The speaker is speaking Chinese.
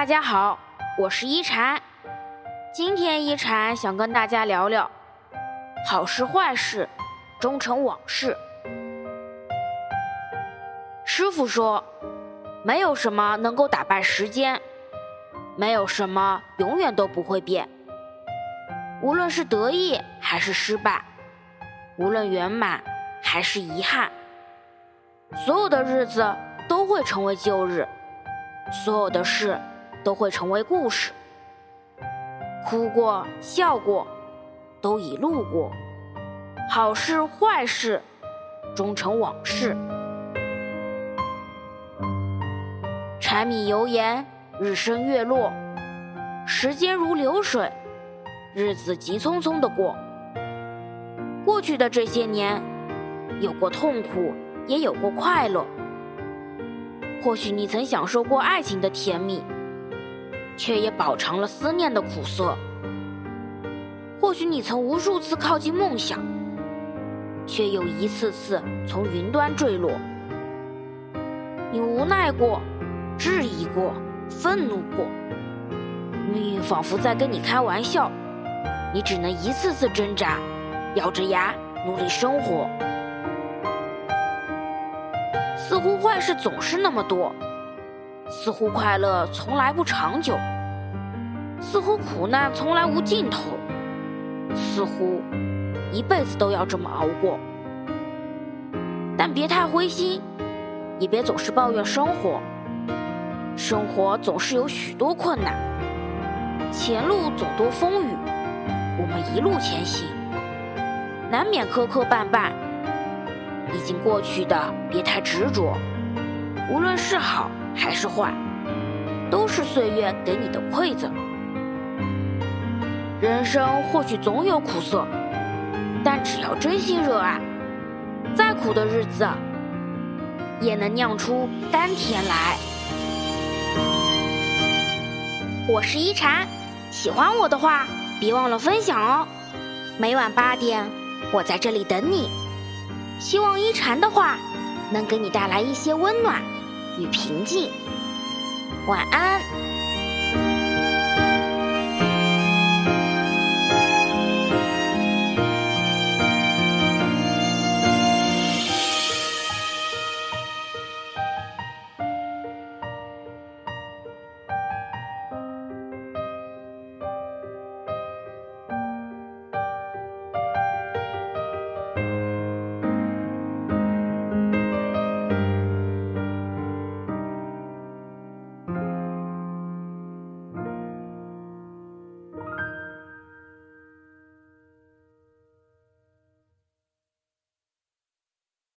大家好，我是一禅。今天一禅想跟大家聊聊好事坏事，终成往事。师傅说，没有什么能够打败时间，没有什么永远都不会变。无论是得意还是失败，无论圆满还是遗憾，所有的日子都会成为旧日，所有的事都会成为故事。哭过、笑过，都已路过；好事坏事，终成往事。柴米油盐，日升月落，时间如流水，日子急匆匆的过。过去的这些年，有过痛苦，也有过快乐。或许你曾享受过爱情的甜蜜。却也饱尝了思念的苦涩。或许你曾无数次靠近梦想，却又一次次从云端坠落。你无奈过，质疑过，愤怒过，命运仿佛在跟你开玩笑，你只能一次次挣扎，咬着牙努力生活。似乎坏事总是那么多。似乎快乐从来不长久，似乎苦难从来无尽头，似乎一辈子都要这么熬过。但别太灰心，也别总是抱怨生活。生活总是有许多困难，前路总多风雨，我们一路前行，难免磕磕绊绊。已经过去的，别太执着。无论是好。还是坏，都是岁月给你的馈赠。人生或许总有苦涩，但只要真心热爱，再苦的日子也能酿出甘甜来。我是一禅，喜欢我的话，别忘了分享哦。每晚八点，我在这里等你。希望一禅的话能给你带来一些温暖。与平静，晚安。